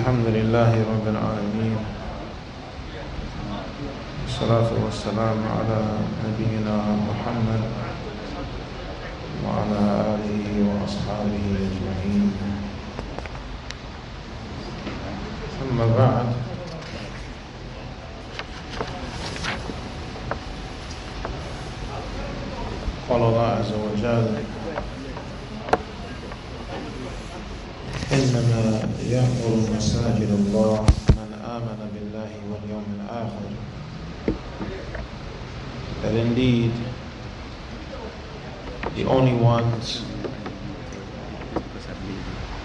الحمد لله رب العالمين. والصلاة والسلام على نبينا محمد وعلى آله وأصحابه أجمعين. ثم بعد قال الله عز وجل إنما يأمر مساجد الله من آمن بالله واليوم الآخر that indeed the only ones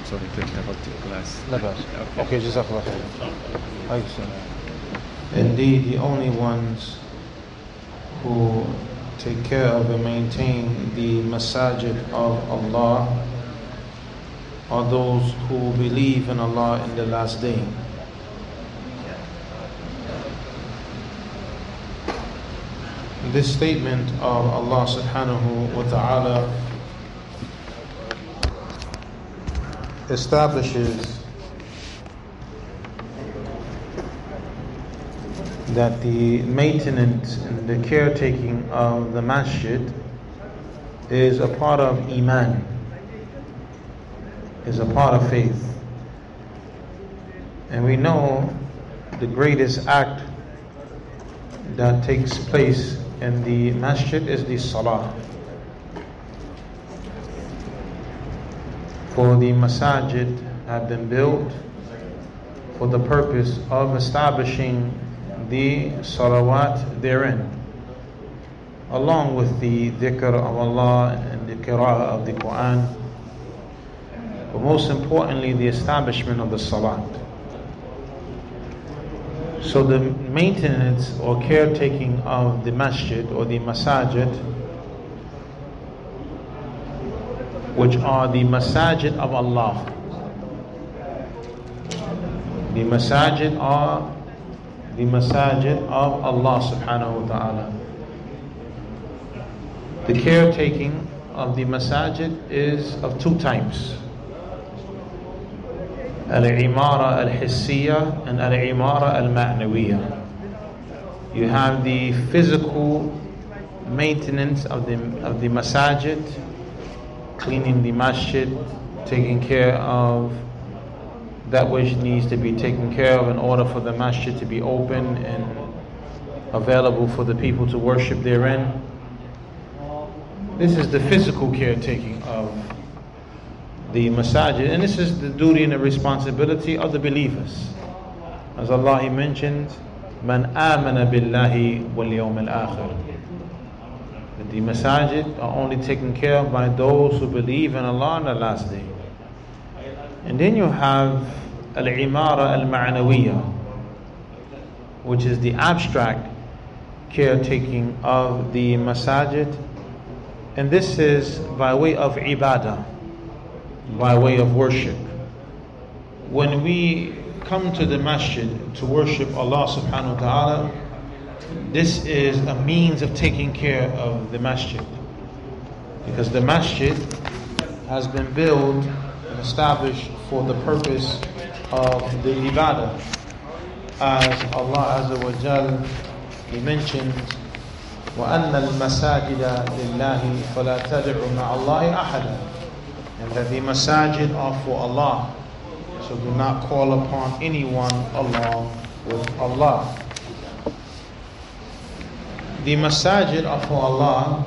sorry to interrupt your class لا بأس okay جزاك الله خير عليكم السلام indeed the only ones who take care of and maintain the masajid of Allah are those who believe in Allah in the last day. This statement of Allah subhanahu wa ta'ala establishes that the maintenance and the caretaking of the masjid is a part of Iman, is a part of faith. And we know the greatest act that takes place in the masjid is the salah. For the masajid have been built for the purpose of establishing the salawat therein, along with the dhikr of Allah and the qira'ah of the Quran, but most importantly, the establishment of the salat. So the maintenance or caretaking of the masjid or the masajid, which are the masajid of Allah. The masajid are the masajid of Allah subhanahu wa ta'ala. The caretaking of the masajid is of two types. Al-imara al-hissiyah and al-imara al-ma'nawiyah. You have the physical maintenance of the, of the masajid, cleaning the masjid, taking care of that which needs to be taken care of in order for the masjid to be open and available for the people to worship therein. This is the physical caretaking of the masajid, and this is the duty and the responsibility of the believers. As Allah He mentioned, Man amana billahi wal yawm al akhir. The masajid are only taken care of by those who believe in Allah on the last day. And then you have al-imara al-ma'nawiyya, which is the abstract caretaking of the masajid. And this is by way of ibadah, by way of worship. When we come to the masjid to worship Allah subhanahu wa ta'ala, this is a means of taking care of the masjid. Because the masjid has been built and established for the purpose of the ibadah. As Allah Azza wa Jal, He mentioned, وَأَنَّ الْمَسَاجِدَ لِلَّهِ فَلَا تَدْعُ مَعَ اللَّهِ أَحَدًا and that the masajid are for Allah. So do not call upon anyone along with Allah. The masajid are for Allah.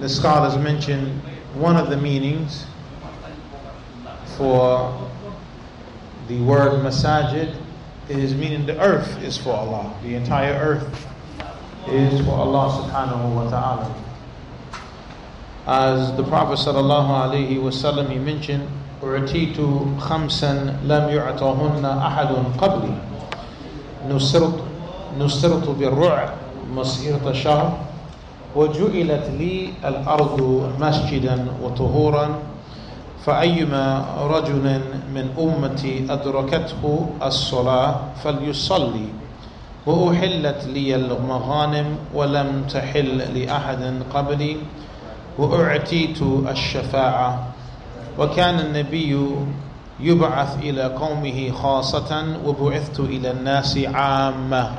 The scholars mention one of the meanings for the word masajid is meaning the earth is for Allah. The entire earth is for Allah subhanahu wa ta'ala. As the Prophet sallallahu alaihi wasallam he mentioned, أعطيت خمسا لم يعطهن أحد قبلي نصرت نصرت بالرعب مسيرة شهر وجعلت لي الأرض مسجدا وطهورا فأيما رجل من أمتي أدركته الصلاة فليصلي وأحلت لي المغانم ولم تحل لأحد قبلي وأعطيت الشفاعة وكان النبي يبعث إلى قومه خاصة وبعثت إلى الناس عامة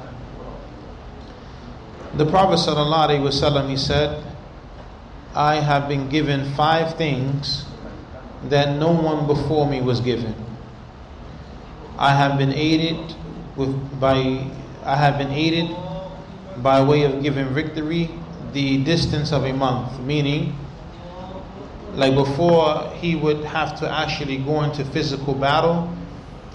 The Prophet ﷺ, he said, I have been given five things that no one before me was given. I have been aided with by I have been aided by way of giving victory the distance of a month, meaning like before he would have to actually go into physical battle,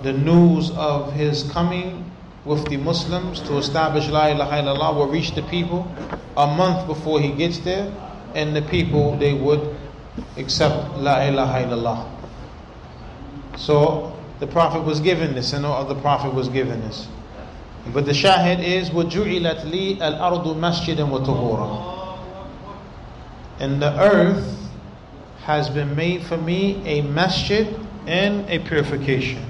the news of his coming with the Muslims to establish La ilaha illallah will reach the people a month before he gets there, and the people they would accept La ilaha illallah. So the Prophet was given this, and no other Prophet was given this. But the shahid is وَجُعِلَتْ لِي الْأَرْضُ مَسْجِدًا وَطُهُورًا And the earth has been made for me a masjid and a purification.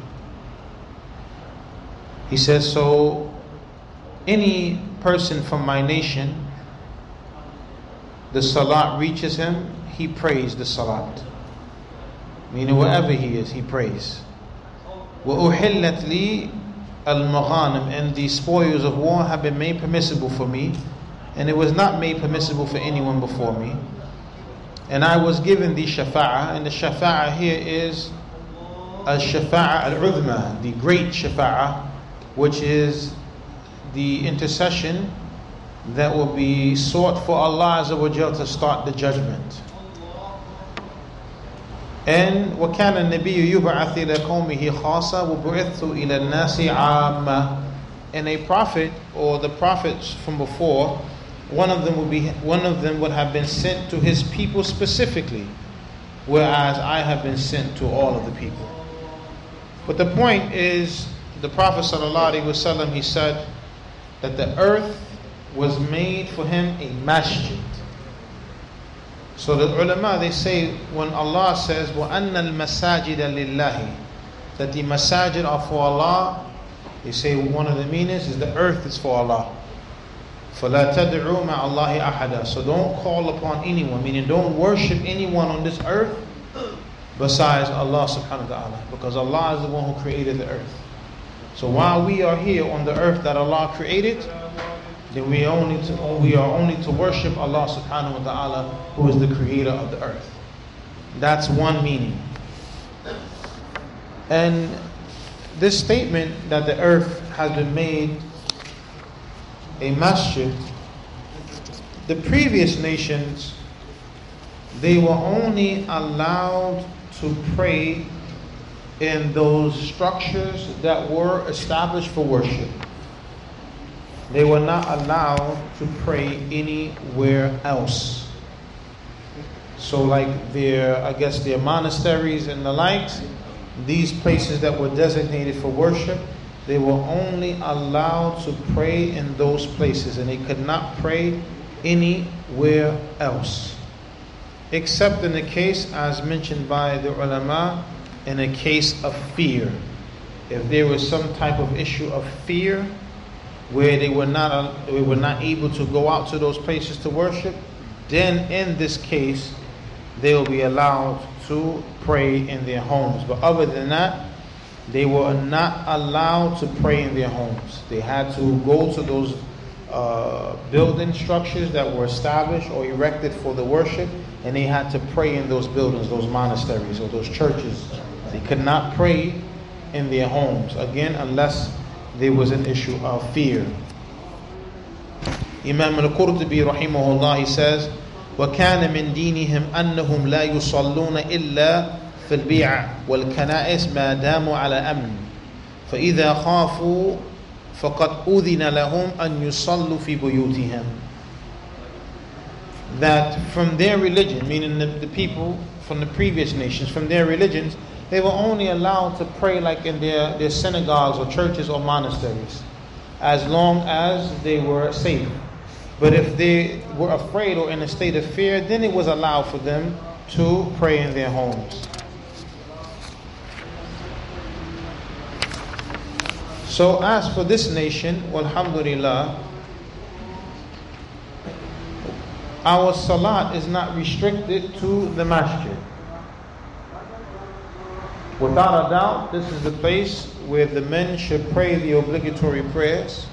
He says, So any person from my nation, the salat reaches him, he prays the salat. Meaning, wherever he is, he prays. وَأُحِلَّتْ لِي al-maghanim and the spoils of war have been made permissible for me and it was not made permissible for anyone before me. And I was given the shafa'ah and the shafa'ah here is al-shafa'ah al-udhma the great shafa'ah which is the intercession that will be sought for Allah to start the judgment. And وكان النبي يبعث إلى قومه خاصة وبعثت إلى الناس عامة and a prophet or the prophets from before one of them would be one of them would have been sent to his people specifically, whereas I have been sent to all of the people. But the point is, the Prophet ﷺ, he said that the earth was made for him a masjid. So the ulama they say when Allah says وَأَنَّ الْمَسَاجِدَ لِلَّهِ that the masajid are for Allah, they say one of the meanings is the earth is for Allah. فَلَا تَدْعُوا مَعَ اللَّهِ أَحَدًا So don't call upon anyone, meaning don't worship anyone on this earth besides Allah subhanahu wa ta'ala. Because Allah is the one who created the earth. So while we are here on the earth that Allah created, then we only to, we are only to worship Allah subhanahu wa ta'ala who is the creator of the earth. That's one meaning. And this statement that the earth has been made a masjid, the previous nations, they were only allowed to pray in those structures that were established for worship. They were not allowed to pray anywhere else. So, like their, I guess, their monasteries and the likes, these places that were designated for worship, they were only allowed to pray in those places and they could not pray anywhere else. Except in the case, as mentioned by the ulama, in a case of fear. If there was some type of issue of fear where they were not, they were not able to go out to those places to worship, then in this case, they will be allowed to pray in their homes. But other than that, they were not allowed to pray in their homes. They had to go to those uh, building structures that were established or erected for the worship, and they had to pray in those buildings, those monasteries or those churches. They could not pray in their homes, again, unless there was an issue of fear. Imam al-Qurtubi rahimahullah, he says, وَكَانَ مِن دِينِهِمْ أَنَّهُمْ لَا يُصَلُّونَ إِلَّا في البيع والكنائس ما داموا على أمن فإذا خافوا فقد أذن لهم أن يصلوا في بيوتهم that from their religion, meaning the, the, people from the previous nations, from their religions, they were only allowed to pray like in their, their synagogues or churches or monasteries, as long as they were safe. But if they were afraid or in a state of fear, then it was allowed for them to pray in their homes. So as for this nation, alhamdulillah, our salat is not restricted to the masjid. Without a doubt, this is the place where the men should pray the obligatory prayers.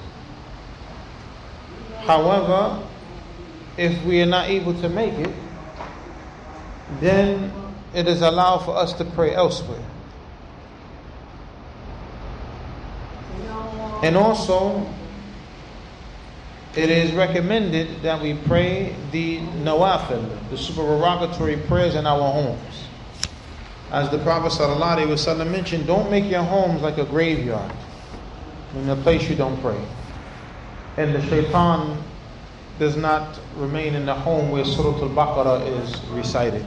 However, if we are not able to make it, then it is allowed for us to pray elsewhere. And also, it is recommended that we pray the nawafil, the supererogatory prayers in our homes. As the Prophet ﷺ mentioned, don't make your homes like a graveyard, in a place you don't pray. And the shaitan does not remain in the home where Surah Al-Baqarah is recited.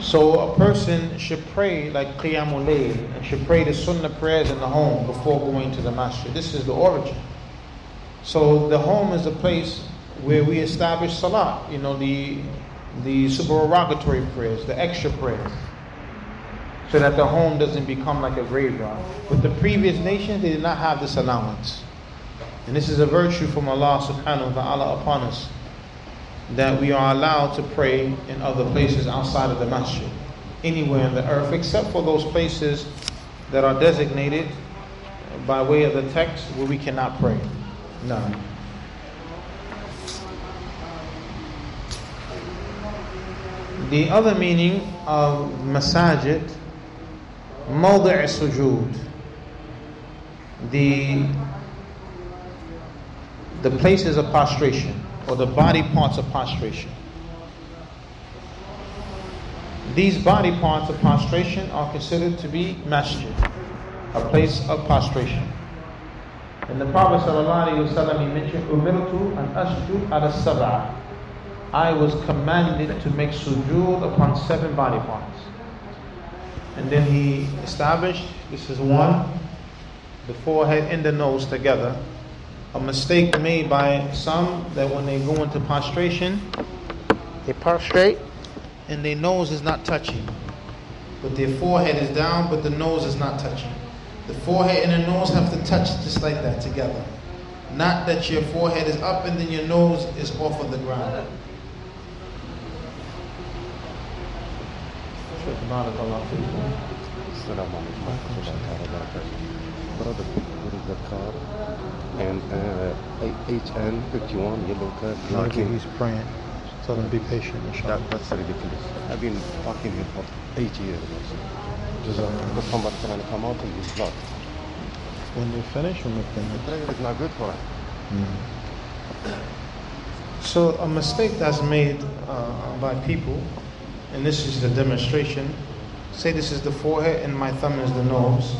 So a person should pray like Qiyamul Layl and should pray the Sunnah prayers in the home before going to the masjid. This is the origin. So the home is a place where we establish Salah, you know, the, the supererogatory prayers, the extra prayers, so that the home doesn't become like a graveyard. With the previous nations, they did not have this allowance. And this is a virtue from Allah subhanahu wa ta'ala upon us that we are allowed to pray in other places outside of the masjid, anywhere in the earth, except for those places that are designated by way of the text where we cannot pray. None. The other meaning of masajid, mawdi' sujood, the the places of prostration or the body parts of prostration. These body parts of prostration are considered to be masjid, a place of prostration. And the Prophet ﷺ, he mentioned, Umirtu an asjud ala sab'a. I was commanded to make sujood upon seven body parts. And then he established, this is one, the forehead and the nose together a mistake made by some that when they go into prostration, they prostrate and their nose is not touching. But their forehead is down, but the nose is not touching. The forehead and the nose have to touch just like that together. Not that your forehead is up and then your nose is off of the ground. Brother, and uh, HN51 yellow card. Okay, he's praying. Tell him be patient, inshallah. That, that's ridiculous. I've been talking here for eight years. Because somebody trying to come out and he's blocked. When you finish, when you finish. The prayer is not good for. Mm. So a mistake that's made uh, by people, and this is the demonstration. Say this is the forehead and my thumb is the nose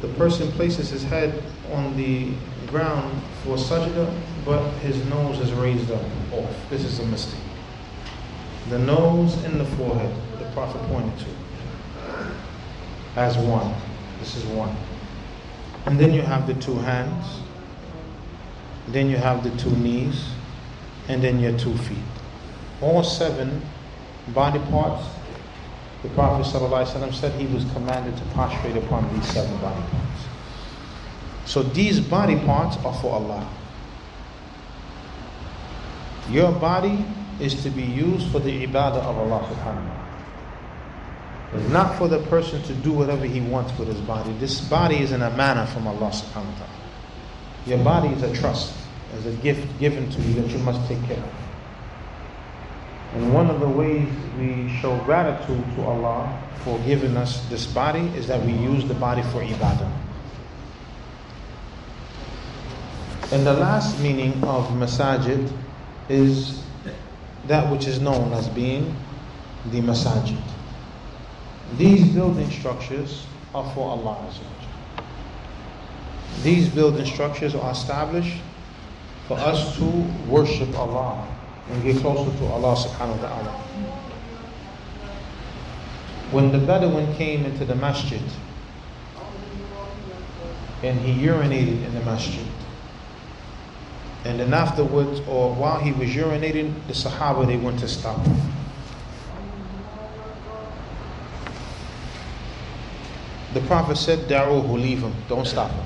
the person places his head on the ground for sajda, but his nose is raised up off. This is a mistake. The nose and the forehead, the Prophet pointed to as one. This is one. And then you have the two hands, then you have the two knees, and then your two feet. All seven body parts the Prophet ﷺ said he was commanded to prostrate upon these seven body parts. So these body parts are for Allah. Your body is to be used for the ibadah of Allah subhanahu. Not for the person to do whatever he wants with his body. This body is an amana from Allah subhanahu wa ta'ala. Your body is a trust, as a gift given to you that you must take care of. And one of the ways we show gratitude to Allah for giving us this body is that we use the body for ibadah. And the last meaning of masajid is that which is known as being the masajid. These building structures are for Allah. These building structures are established for us to worship Allah and get closer to Allah subhanahu wa ta'ala. When the Bedouin came into the masjid and he urinated in the masjid, and then afterwards, or while he was urinating, the Sahaba they went to stop him. The Prophet said, Da'uhu, leave him, don't stop him.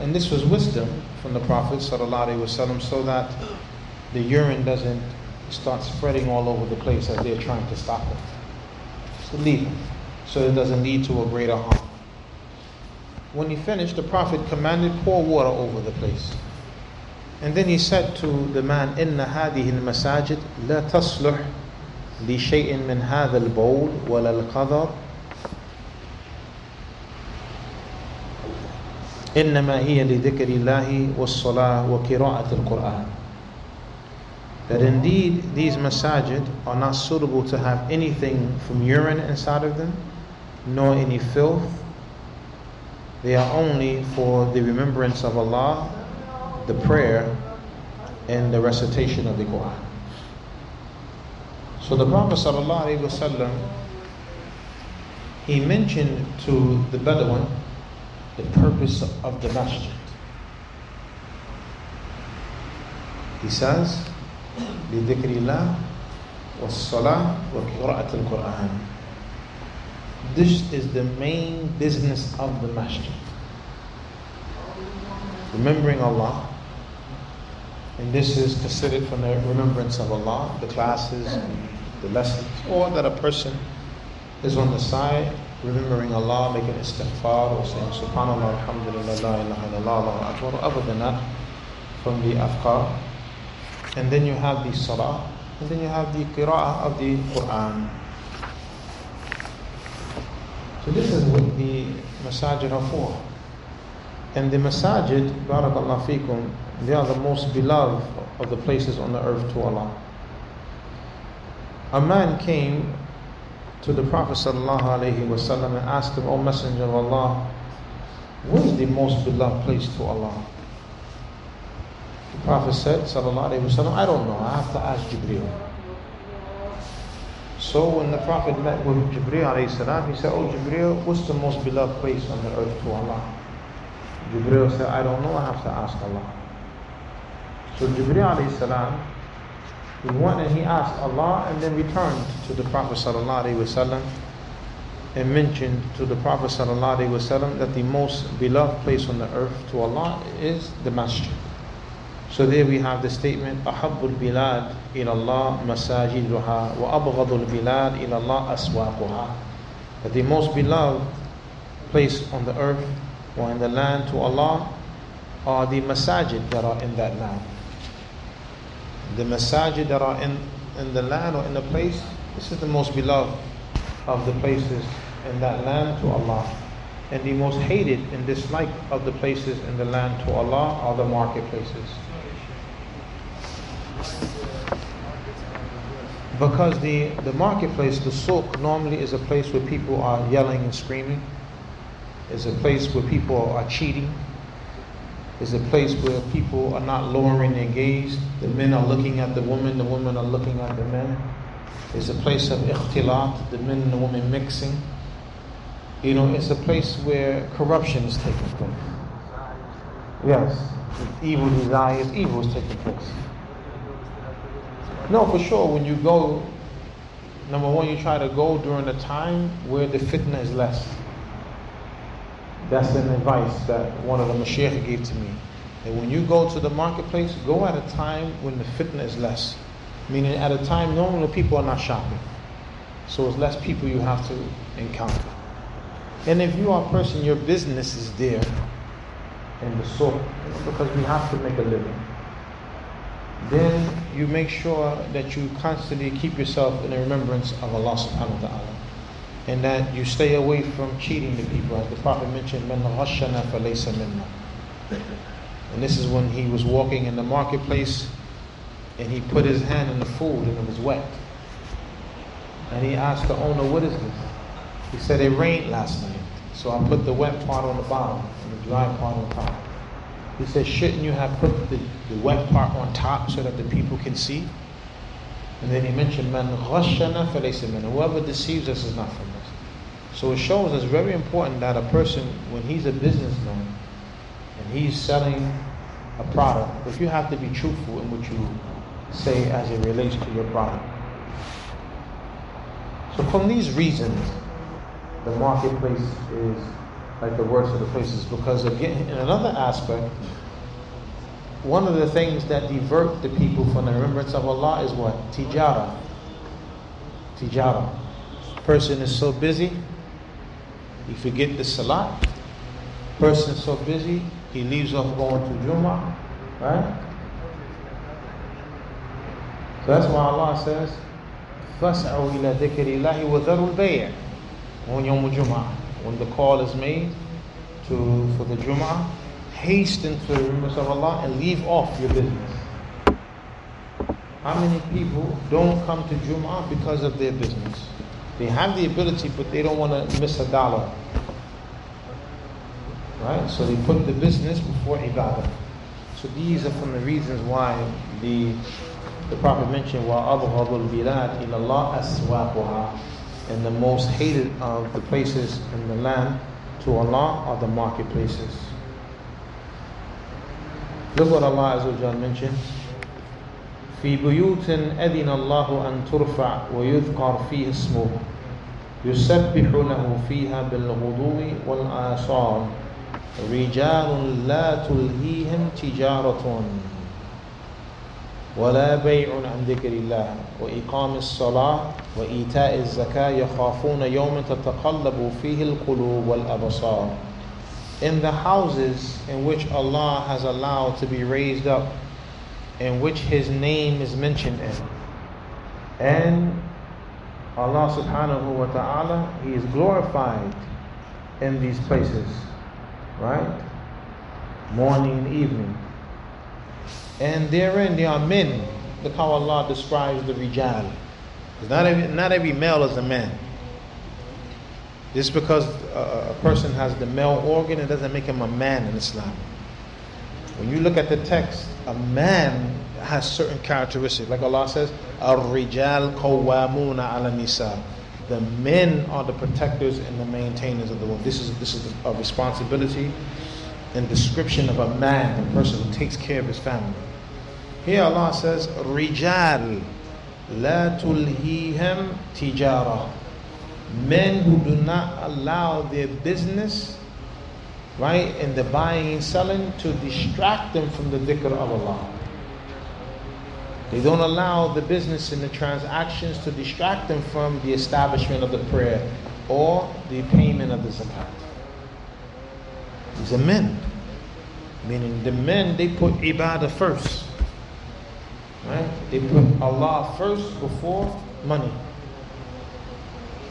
And this was wisdom from the Prophet وسلم, so that the urine doesn't start spreading all over the place as they're trying to stop it. So leave it, so it doesn't lead to a greater harm. When he finished, the Prophet commanded, pour water over the place. And then he said to the man, إن هذه المساجد لا تصلح لشيء من هذا البول ولا القذر إنما هي لذكر الله والصلاة وقراءة القرآن that indeed these masajid are not suitable to have anything from urine inside of them, nor any filth. They are only for the remembrance of Allah, the prayer, and the recitation of the Quran. So the Prophet sallallahu ﷺ, he mentioned to the Bedouin the purpose of the masjid. He says, لذكر الله والصلاة وقراءة القرآن This is the main business of the masjid. Remembering Allah. And this is considered from the remembrance of Allah, the classes, the lessons, or that a person is on the side remembering Allah, making istighfar, or saying subhanallah, alhamdulillah, la ilaha illallah, Allahu Akbar, other than that, from the adhkar and then you have the salah, and then you have the qira'ah of the Quran. So this is what the masajid are for. And the masajid, barakallah fikum, they are the most beloved of the places on the earth to Allah. A man came to the Prophet wasallam and asked him, O Messenger of Allah, what is the most beloved place to Allah? Prophet said, Sallallahu Wasallam, I don't know, I have to ask Jibreel. So when the Prophet met with Jibreel salam, he said, Oh Jibreel, what's the most beloved place on the earth to Allah? Jibreel said, I don't know, I have to ask Allah. So Jibreel salam, he went and he asked Allah and then returned to the Prophet wasallam and mentioned to the Prophet wasallam that the most beloved place on the earth to Allah is the masjid. So there we have the statement أحب البلاد إلى الله مساجدها وأبغض البلاد إلى الله أسواقها That the most beloved place on the earth or in the land to Allah are the masajid that are in that land. The masajid that are in, in the land or in the place, this is the most beloved of the places in that land to Allah. And the most hated and disliked of the places in the land to Allah are the marketplaces. Because the, the marketplace, the souk, normally is a place where people are yelling and screaming. It's a place where people are cheating. It's a place where people are not lowering their gaze. The men are looking at the women, the women are looking at the men. It's a place of ikhtilat, the men and the women mixing. You know, it's a place where corruption is taking place. Yes, evil desires, evil is taking place. No, for sure. When you go, number one, you try to go during a time where the fitna is less. That's an advice that one of the Mashayikh gave to me. And when you go to the marketplace, go at a time when the fitna is less. Meaning at a time normally people are not shopping. So it's less people you have to encounter. And if you are a person, your business is there in the souk, because we have to make a living then you make sure that you constantly keep yourself in the remembrance of Allah subhanahu wa ta'ala. And that you stay away from cheating the people. As the Prophet mentioned, minna. And this is when he was walking in the marketplace and he put his hand in the food and it was wet. And he asked the owner, What is this? He said, It rained last night. So I put the wet part on the bottom and the dry part on top. He says, shouldn't you have put the, the wet part on top so that the people can see? And then he mentioned, man ghashana Whoever deceives us is not from us. So it shows us very important that a person, when he's a businessman and he's selling a product, if you have to be truthful in what you say as it relates to your product. So from these reasons, the marketplace is like the worst of the places. Because again, in another aspect, one of the things that divert the people from the remembrance of Allah is what? Tijara. Tijara. Person is so busy, he forget the salat. Person is so busy, he leaves off going to Jummah, right? So that's why Allah says, فَاسْعُوا إِلَى ذِكْرِ اللَّهِ وَذَرُوا الْبَيْعِ On Yom Jummah, when the call is made to for the Jummah, hasten to the remembrance of Allah and leave off your business. How many people don't come to Jummah because of their business? They have the ability, but they don't want to miss a dollar. Right? So they put the business before ibadah. So these are from the reasons why the the Prophet mentioned, وَأَبْغَضُ الْبِلَادِ إِلَى اللَّهِ أَسْوَاقُهَا And the most hated of the places in the land to Allah are the marketplaces. Look what Allah Azza wa mentioned. في بيوت أذن الله أن ترفع ويذكر فيه اسمه يسبح له فيها بالغدو والآصال رجال لا تلهيهم تجارة ولا بيع عن ذكر الله وإقام الصلاة وإيتاء الزكاة يخافون يوما تتقلب فيه القلوب والأبصار In the houses in which Allah has allowed to be raised up, in which His name is mentioned in, and Allah subhanahu wa ta'ala, He is glorified in these places, right? Morning and evening. And therein there are men. Look how Allah describes the rijal. Not every, not every male is a man. Just because a, a person has the male organ, it doesn't make him a man in Islam. When you look at the text, a man has certain characteristics. Like Allah says, Ar-rijal qawwamuna ala nisa. The men are the protectors and the maintainers of the womb. This is this is a responsibility and description of a man, a person who takes care of his family. Here Allah says, Rijal la tulhihim tijara. Men who do not allow their business, right, in the buying and selling to distract them from the dhikr of Allah. They don't allow the business and the transactions to distract them from the establishment of the prayer or the payment of the zakat. These are men. Meaning the men, they put ibadah first. Right? They put Allah first before money.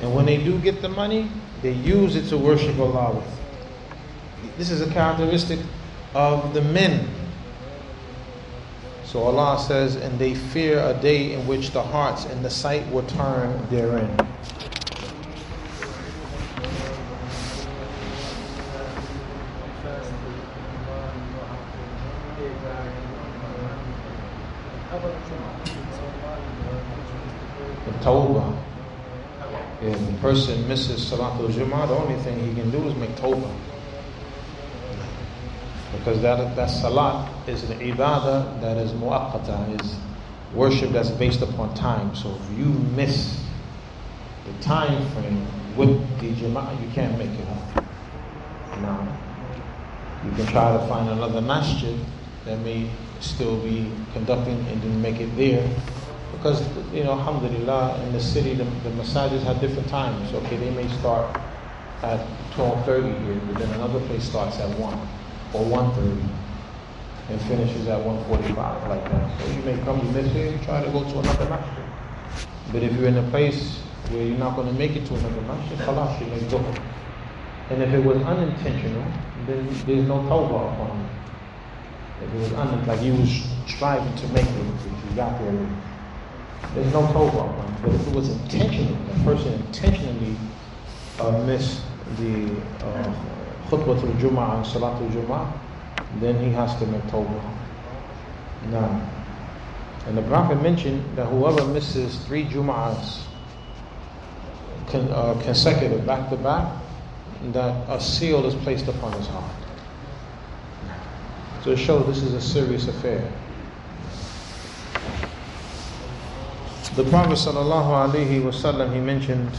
And when they do get the money, they use it to worship Allah with. This is a characteristic of the men. So Allah says, and they fear a day in which the hearts and the sight will turn therein. Tawbah. If a person misses Salatul Jummah, the only thing he can do is make tawbah. Because that, that salat is an ibadah that is mu'aqqata, is worship that's based upon time. So if you miss the time frame with the Jama'ah, you can't make it up. Now, you can try to find another masjid that may still be conducting and then make it there because you know, alhamdulillah, in the city the, the masajid have different times. Okay, they may start at 12:30 here, but then another place starts at 1 or 1:30 and finishes at 1:45 like that. So you may come to this here try to go to another masjid. But if you're in a place where you're not going to make it to another masjid, khalas, you may go. And if it was unintentional, then there's no tawbah upon you. If it was like you was striving to make it, you got there there's no on But if it was intentional, the person intentionally uh, missed the uh, khutbatul Jum'ah and salatul Jum'ah, then he has to make tawbah. Now, and the Prophet mentioned that whoever misses three Jum'ahs con, uh, consecutive, back to back, that a seal is placed upon his heart. So it shows this is a serious affair. The Prophet sallallahu alaihi wasallam he mentioned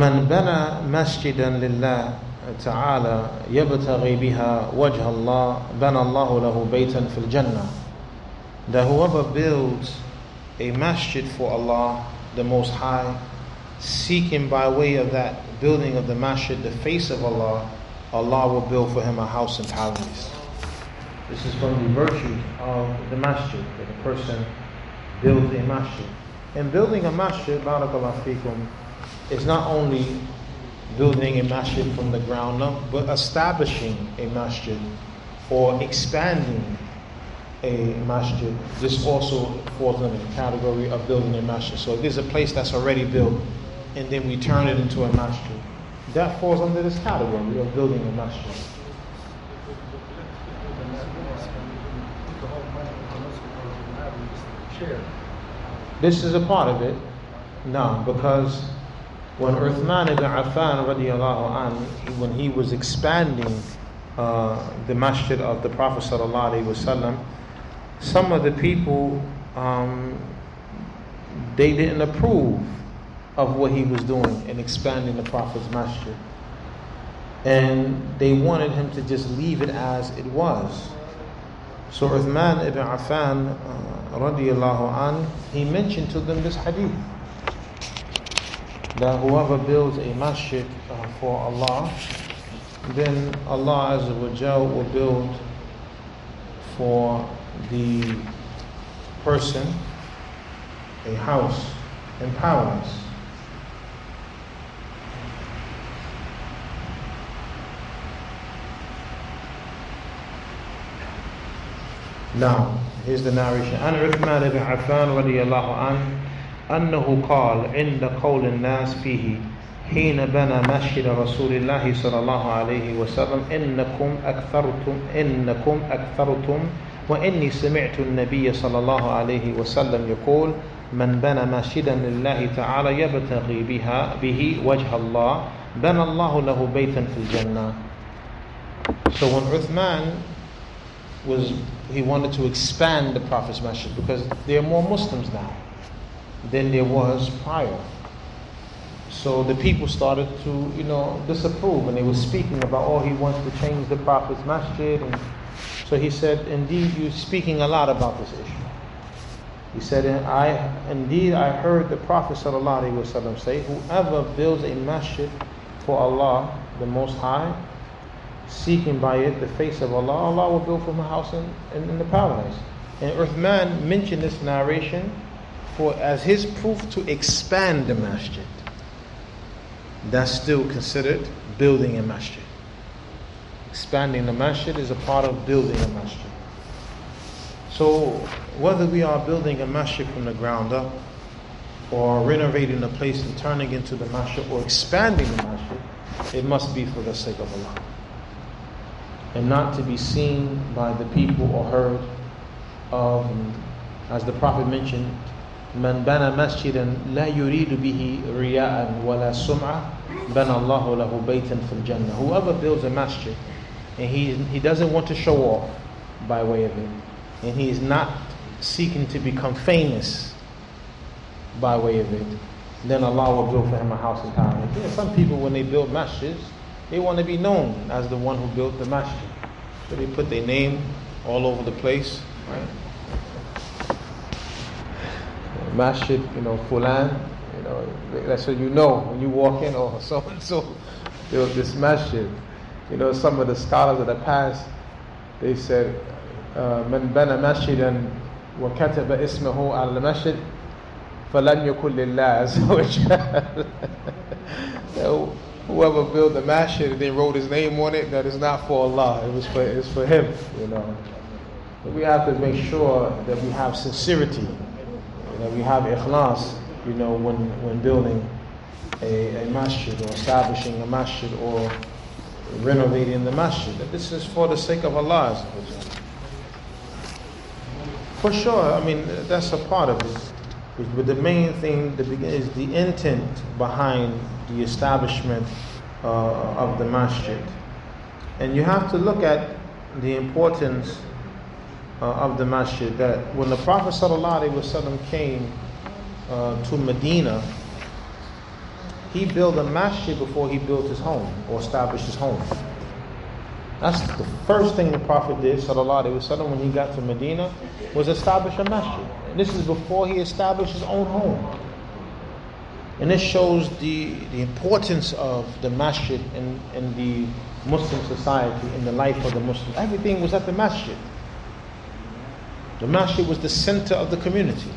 من بنى مسجدا لله تعالى يبتغي بها وجه الله بنى الله له بيتا في الجنة that whoever builds a masjid for Allah, the Most High, seeking by way of that building of the masjid the face of Allah, Allah will build for him a house in paradise. This is from the virtue of the masjid, that a person builds a masjid. And building a masjid, barakallah fikum, is not only building a masjid from the ground up, but establishing a masjid or expanding a masjid. This also falls under the category of building a masjid. So there's a place that's already built and then we turn it into a masjid, that falls under this category of building a masjid. This is a part of it. No, because when Uthman ibn Affan radiallahu an, when he was expanding uh, the masjid of the Prophet sallallahu alaihi wasallam, some of the people um, they didn't approve of what he was doing in expanding the Prophet's masjid. And they wanted him to just leave it as it was. So Uthman ibn Affan uh, radiallahu an, he mentioned to them this hadith that whoever builds a masjid uh, for Allah, then Allah Azza will build for the person a house in paradise. Now, here's the narration. عن عثمان بن عفان رضي الله عنه أنه قال عند قول الناس فيه حين بنى مسجد رسول الله صلى الله عليه وسلم إنكم أكثرتم إنكم أكثرتم وإني سمعت النبي صلى الله عليه وسلم يقول من بنى مسجدا لله تعالى يبتغي بها به وجه الله بنى الله له بيتا في الجنة So when Uthman was, he wanted to expand the Prophet's masjid because there are more Muslims now than there was prior. So the people started to, you know, disapprove and they were speaking about, oh, he wants to change the Prophet's masjid and so he said, Indeed, you're speaking a lot about this issue. He said, I indeed I heard the Prophet ﷺ say, Whoever builds a masjid for Allah, the Most High, seeking by it the face of Allah, Allah will build for him a house in, in, in the paradise. And Uthman mentioned this narration for as his proof to expand the masjid. That's still considered building a masjid. Expanding the masjid is a part of building a masjid. So, whether we are building a masjid from the ground up, or renovating a place and turning into the masjid, or expanding the masjid, it must be for the sake of Allah And not to be seen by the people or heard of, as the Prophet mentioned, من بنى مسجدا لا يريد به رياء ولا سمعة بنى الله له بيتا في الجنة. Whoever builds a masjid and he, he doesn't want to show off by way of it, and he is not seeking to become famous by way of it, then Allah will build for him a house in paradise. Yeah, some people, when they build masjids, they want to be known as the one who built the masjid. So they put their name all over the place, right? Masjid, you know, Fulan, you know, that's what you know when you walk in, oh, so and so built this masjid. You know, some of the scholars of the past, they said, من بنى مسجدا وكتب اسمه على المسجد فلم يكن لله عز وجل. Whoever built the masjid and then wrote his name on it, that is not for Allah. It was for it's for him. You know, but we have to make sure that we have sincerity. Know, we have ikhlas. You know, when when building a, a masjid or establishing a masjid or renovating the masjid. That this is for the sake of Allah. For sure, I mean, that's a part of it. But the main thing is the intent behind the establishment uh, of the masjid. And you have to look at the importance uh, of the masjid. That when the Prophet ﷺ came uh, to Medina, he built a masjid before he built his home or established his home. That's the first thing the Prophet did, sallallahu alaihi wasallam, when he got to Medina, was establish a masjid. And this is before he established his own home. And this shows the, the importance of the masjid in, in the Muslim society, in the life of the Muslim. Everything was at the masjid. The masjid was the center of the community.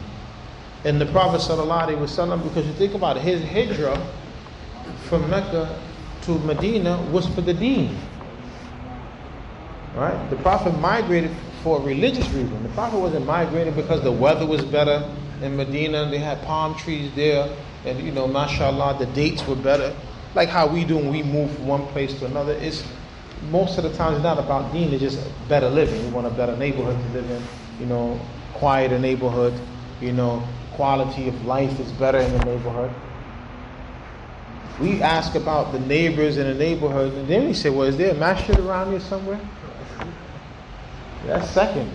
And the Prophet ﷺ, because you think about it, his hijrah from Mecca to Medina was for the deen. Right? The Prophet migrated for a religious reason. The Prophet wasn't migrating because the weather was better in Medina. They had palm trees there and you know, mashallah, the dates were better. Like how we do when we move from one place to another. It's most of the time it's not about deen, it's just better living. We want a better neighborhood to live in, you know, quieter neighborhood, you know, quality of life is better in the neighborhood. We ask about the neighbors in the neighborhood, and then we say, Well, is there a masjid around here somewhere? That's second.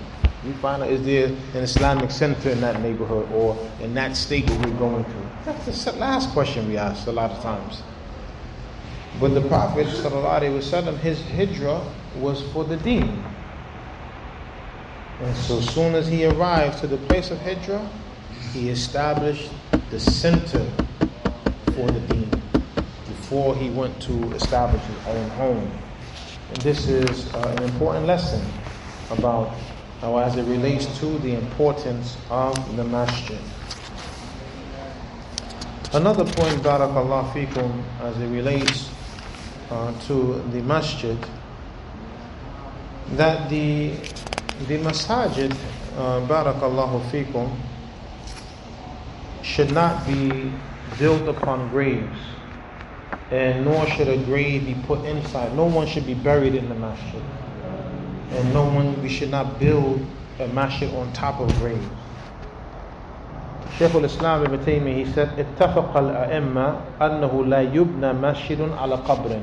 We find out is there an Islamic center in that neighborhood or in that state that we're going to? That's the last question we ask a lot of times. But the Prophet wasallam, his hijrah was for the deen. And so soon as he arrived to the place of hijrah, he established the center for the deen before he went to establish his own home. And this is uh, an important lesson about now, as it relates to the importance of the masjid. Another point, barakallah fikum, as it relates uh, to the masjid, that the the masajid, uh, barakallahu fikum, should not be built upon graves, and nor should a grave be put inside. No one should be buried in the masjid and no one, we should not build a masjid on top of graves. Shaykh al-Islam ibn Taymiyyah, he said, اتفق الأئمة أنه لا يبنى مسجد على قبر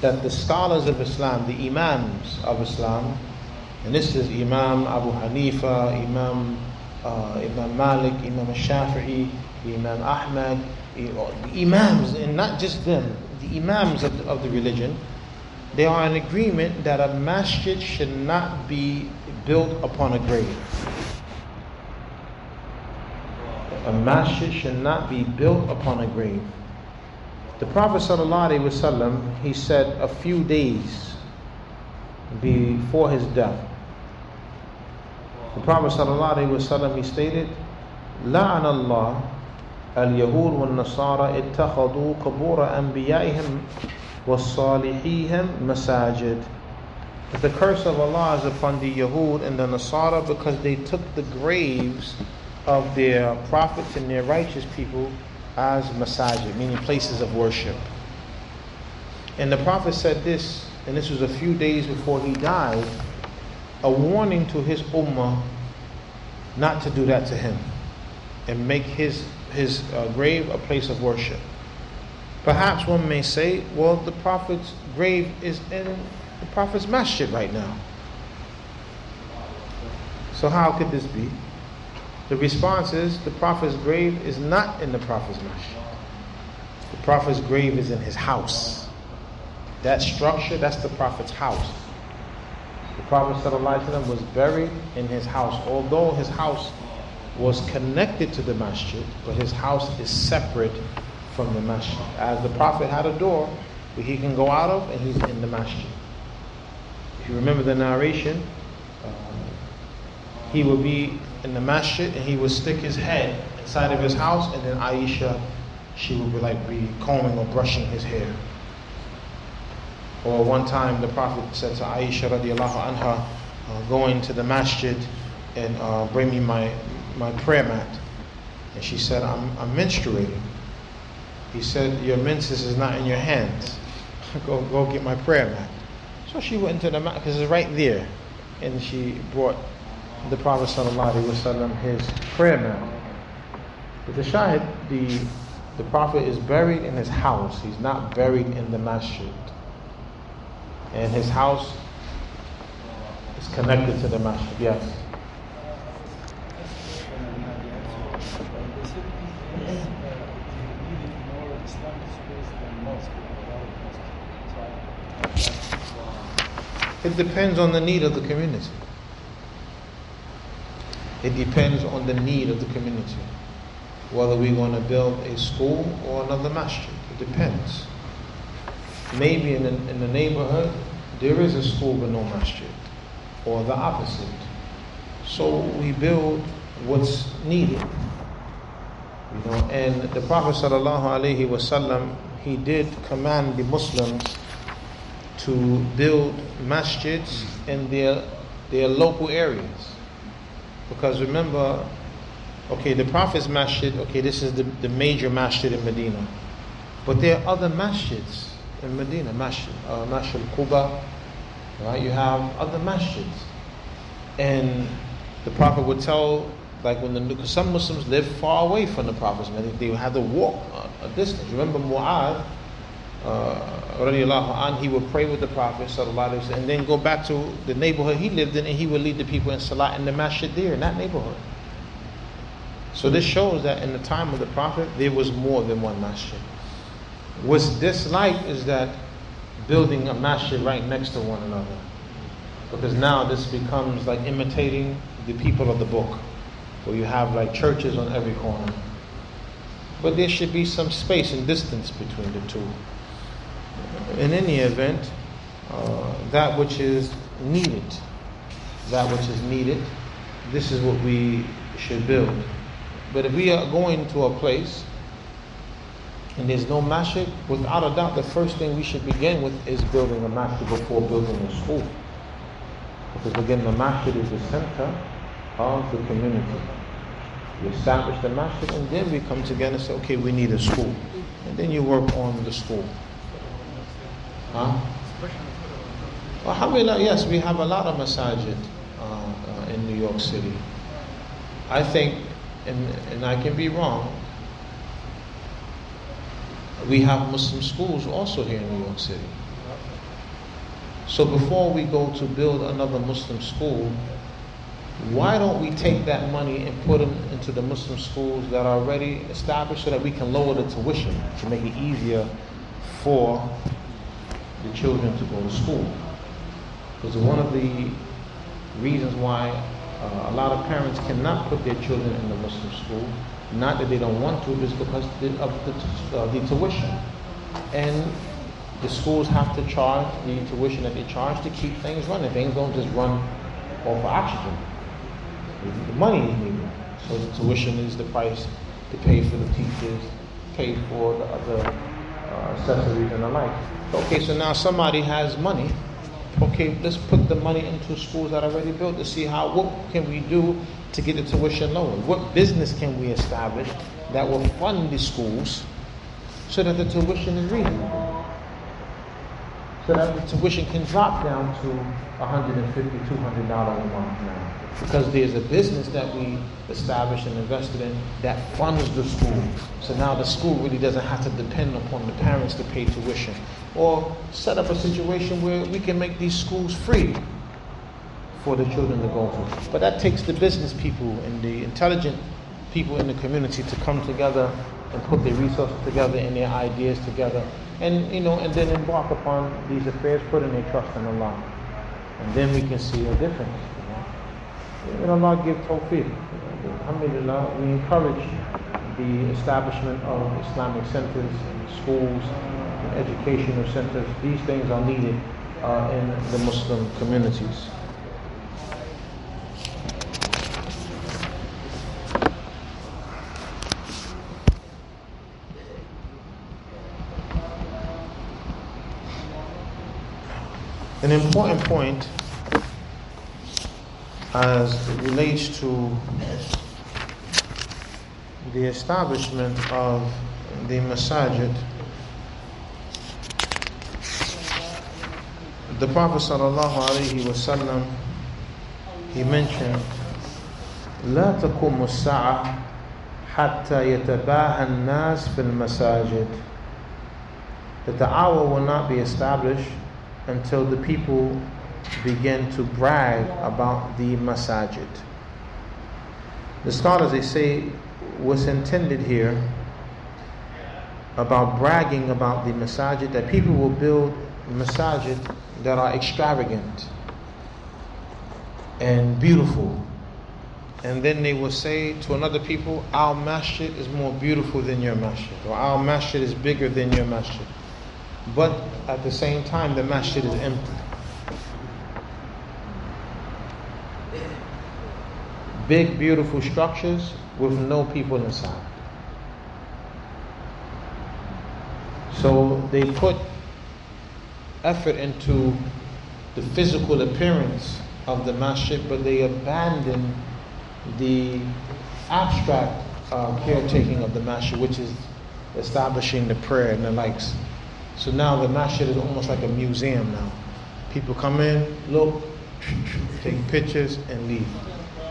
that the scholars of Islam, the Imams of Islam, and this is Imam Abu Hanifa, Imam uh, Imam Malik, Imam Shafi'i, Imam Ahmad, the Imams, and not just them, the Imams of the, of the religion, they are in agreement that a masjid should not be built upon a grave. A masjid should not be built upon a grave. The Prophet ﷺ, he said a few days before his death, the Prophet ﷺ, he stated, لعن الله اليهود والنصارى اتخذوا قبور أنبيائهم وَالصَّالِحِيهِمْ مَسَاجِدِ The curse of Allah is upon the Yahud and the Nasara because they took the graves of their prophets and their righteous people as masajid, meaning places of worship. And the Prophet said this, and this was a few days before he died, a warning to his ummah not to do that to him and make his, his uh, grave a place of worship. Perhaps one may say, well, the Prophet's grave is in the Prophet's masjid right now. So, how could this be? The response is the Prophet's grave is not in the Prophet's masjid. The Prophet's grave is in his house. That structure, that's the Prophet's house. The Prophet ﷺ was buried in his house, although his house was connected to the masjid, but his house is separate from the masjid. As the Prophet had a door where he can go out of and he's in the masjid. If you remember the narration, uh, he would be in the masjid and he would stick his head inside of his house and then Aisha, she would be like be combing or brushing his hair. Or one time the Prophet said to Aisha radiallahu anha, uh, go into the masjid and uh, bring me my, my prayer mat. And she said, I'm, I'm menstruating. He said, Your menses is not in your hands. go, go get my prayer mat. So she went into the mat because it's right there. And she brought the Prophet his prayer mat. But the Shahid, the, the Prophet is buried in his house. He's not buried in the masjid. And his house is connected to the masjid. Yes. It depends on the need of the community. It depends on the need of the community. Whether we're going to build a school or another masjid. It depends. Maybe in the, in the neighborhood, there is a school but no masjid. Or the opposite. So we build what's needed. You know, and the Prophet sallallahu alaihi wasallam, he did command the Muslims to build masjids in their their local areas. Because remember, okay, the Prophet's masjid, okay, this is the, the major masjid in Medina. But there are other masjids in Medina, masjid, uh, Masjid Quba, right? You have other masjids. And the Prophet would tell, like when the some Muslims live far away from the Prophet's masjid, they would have to walk a, a distance. Remember Mu'adh, uh, he would pray with the Prophet وسلم, and then go back to the neighborhood he lived in and he would lead the people in Salah in the masjid there in that neighborhood. So this shows that in the time of the Prophet there was more than one masjid. What's disliked is that building a masjid right next to one another. Because now this becomes like imitating the people of the book, where you have like churches on every corner. But there should be some space and distance between the two in any event, uh, that which is needed, that which is needed, this is what we should build. But if we are going to a place and there's no masjid, without a doubt, the first thing we should begin with is building a masjid before building a school. Because again, the masjid is the center of the community. We establish the masjid and then we come together and say, okay, we need a school. And then you work on the school. Huh? Alhamdulillah, yes, we have a lot of masajid uh, uh, in New York City. I think, and, and I can be wrong, we have Muslim schools also here in New York City. So before we go to build another Muslim school, why don't we take that money and put it into the Muslim schools that are already established so that we can lower the tuition to make it easier for the children to go to school. Because one of the reasons why uh, a lot of parents cannot put their children in the Muslim school, not that they don't want to, is because of the, uh, the tuition. And the schools have to charge the tuition that they charge to keep things running. Things don't just run off of oxygen. The money is needed. So the tuition is the price to pay for the teachers, pay for the other accessories and the like. Okay, so now somebody has money. Okay, let's put the money into schools that are already built to see how what can we do to get the tuition lower. What business can we establish that will fund the schools so that the tuition is reasonable? So that the tuition can drop down to $150, $200 a month now because there's a business that we established and invested in that funds the school. So now the school really doesn't have to depend upon the parents to pay tuition. Or set up a situation where we can make these schools free for the children to go to. But that takes the business people and the intelligent people in the community to come together and put their resources together and their ideas together and you know and then embark upon these affairs, putting their trust in Allah. And then we can see a difference. May Allah give tawfiq. Alhamdulillah, we encourage the establishment of Islamic centers, schools, educational centers. These things are needed uh, in the Muslim communities. An important point as it relates to the establishment of the masajid, the Prophet sallallahu alaihi wasallam he mentioned لا تقوم الساعة حتى يتباهى الناس في المساجد that the hour will not be established until the people begin to brag about the masajid. The scholars they say what's intended here about bragging about the masajid that people will build masajid that are extravagant and beautiful. And then they will say to another people, Our masjid is more beautiful than your masjid, or our masjid is bigger than your masjid. But at the same time, the masjid is empty. Big, beautiful structures with no people inside. So they put effort into the physical appearance of the masjid, but they abandon the abstract uh, caretaking of the masjid, which is establishing the prayer and the likes. So now the masjid is almost like a museum now. People come in, look, take pictures, and leave.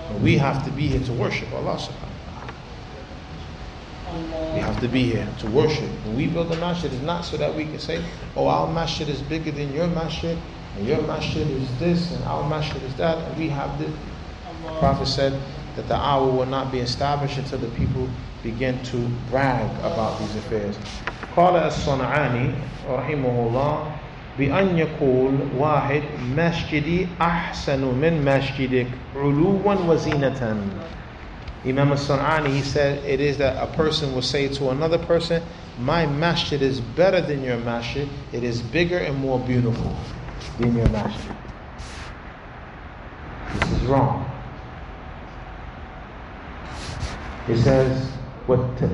But we have to be here to worship Allah subhanahu we have to be here to worship. When we build a masjid, it's not so that we can say, oh, our masjid is bigger than your masjid, and your masjid is this, and our masjid is that, and we have this. The Prophet said that the hour will not be established until the people begin to brag about these affairs. قال الصنعاني رحمه الله بأن يقول واحد مسجدي أحسن من مسجدك علوا وزينة Imam al-San'ani he said, it is that a person will say to another person, my masjid is better than your masjid. It is bigger and more beautiful than your masjid. This is wrong. He says,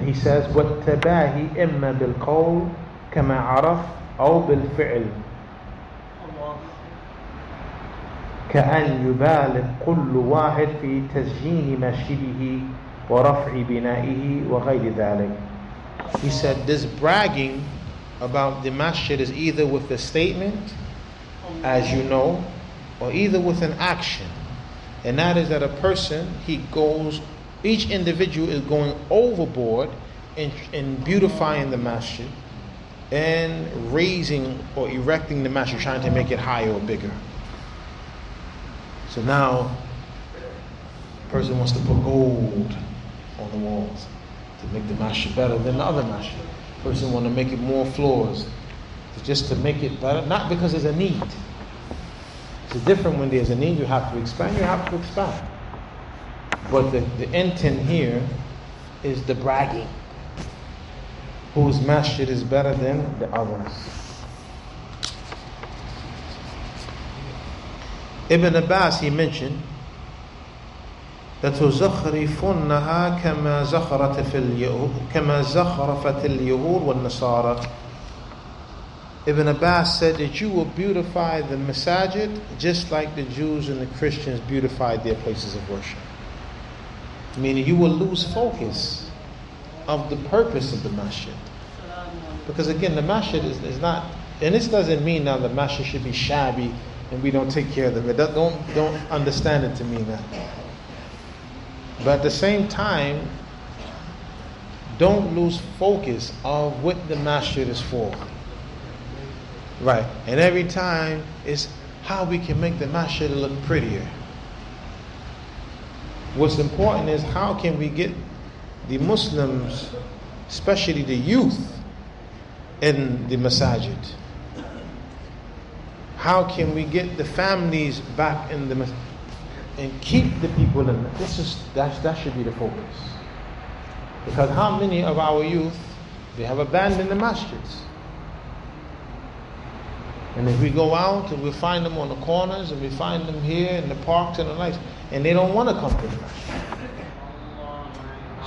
he says, وَالتَّبَاهِ إِمَّا بِالْقَوْلِ كَمَا عَرَفْ أو بالفعل كأن يبالغ كل واحد في تزيين مسجده ورفع بنائه وغير ذلك. He said this bragging about the masjid is either with a statement, as you know, or either with an action. And that is that a person, he goes, each individual is going overboard in, in beautifying the masjid and raising or erecting the masjid, trying to make it higher or bigger. So now, a person wants to put gold on the walls to make the masjid better than the other masjid. Person want to make it more floors, just to make it better, not because there's a need. It's different when there's a need. You have to expand. You have to expand. But the, the intent here is the bragging. Whose masjid is better than the others. Ibn Abbas, he mentioned that تزخرفنها كما زخرت في اليهود كما زخرفت اليهود والنصارى Ibn Abbas said that you will beautify the masajid just like the Jews and the Christians beautified their places of worship. Meaning you will lose focus of the purpose of the masjid. Because again, the masjid is, is not, and this doesn't mean now the masjid should be shabby and we don't take care of them. Don't, don't understand it to mean that. But at the same time, don't lose focus of what the masjid is for. Right. And every time it's how we can make the masjid look prettier. What's important is how can we get the Muslims, especially the youth, in the masajid. How can we get the families back in the masjid and keep the people in? This is that that should be the focus. Because how many of our youth they have abandoned the masjids? And if we go out and we find them on the corners and we find them here in the parks and the lights, and they don't want to come to the.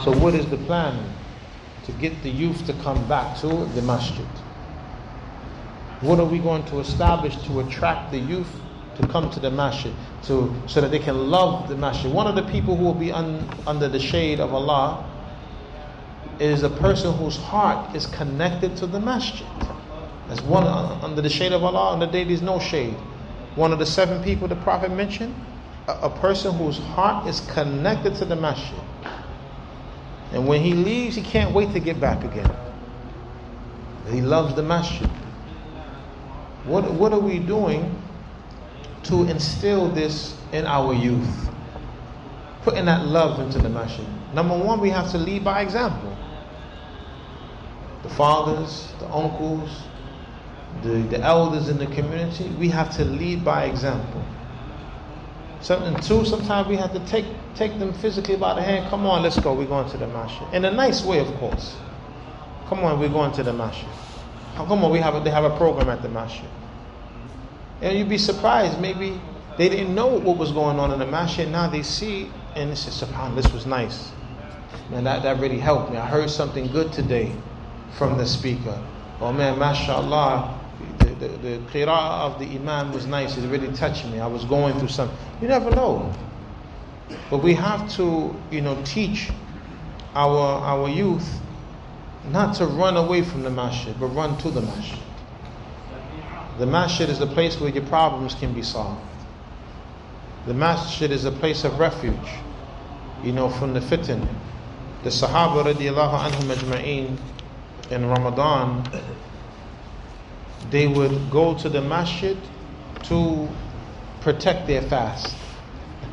So what is the plan? To get the youth to come back to the masjid. What are we going to establish to attract the youth to come to the masjid to, so that they can love the masjid? One of the people who will be un, under the shade of Allah is a person whose heart is connected to the masjid. As one under the shade of Allah, on the day there's no shade. One of the seven people the Prophet mentioned, a, a person whose heart is connected to the masjid. And when he leaves, he can't wait to get back again. He loves the masjid. What, what are we doing to instill this in our youth? Putting that love into the masjid. Number one, we have to lead by example. The fathers, the uncles, the, the elders in the community, we have to lead by example. Something too, sometimes we have to take take them physically by the hand. Come on, let's go. We're going to the masjid. In a nice way, of course. Come on, we're going to the masjid. Come on, we have a, they have a program at the masjid. And you'd be surprised, maybe they didn't know what was going on in the masjid. Now they see and they say, Subhan, this was nice. Man, that, that really helped me. I heard something good today from the speaker. Oh man, mashallah, the, the, qira'ah of the imam was nice. It really touched me. I was going through something. You never know. But we have to, you know, teach our, our youth not to run away from the masjid, but run to the masjid. The masjid is the place where your problems can be solved. The masjid is a place of refuge, you know, from the fitan. The Sahaba radiallahu anhum ajma'een in Ramadan, they would go to the masjid to protect their fast.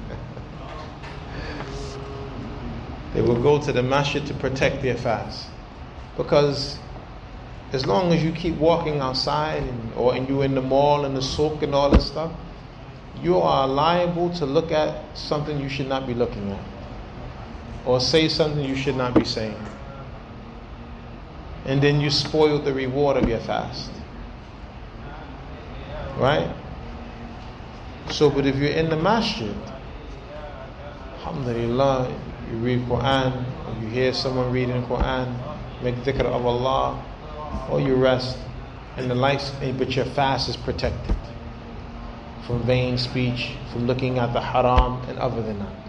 they would go to the masjid to protect their fast. Because as long as you keep walking outside and, or and you're in the mall and the souk and all that stuff, you are liable to look at something you should not be looking at or say something you should not be saying. And then you spoil the reward of your fast. Right? So, but if you're in the masjid, alhamdulillah, you read Quran, you hear someone reading Quran, make dhikr of Allah, or you rest, and the lights, eh, but your fast is protected from vain speech, from looking at the haram, and other than that.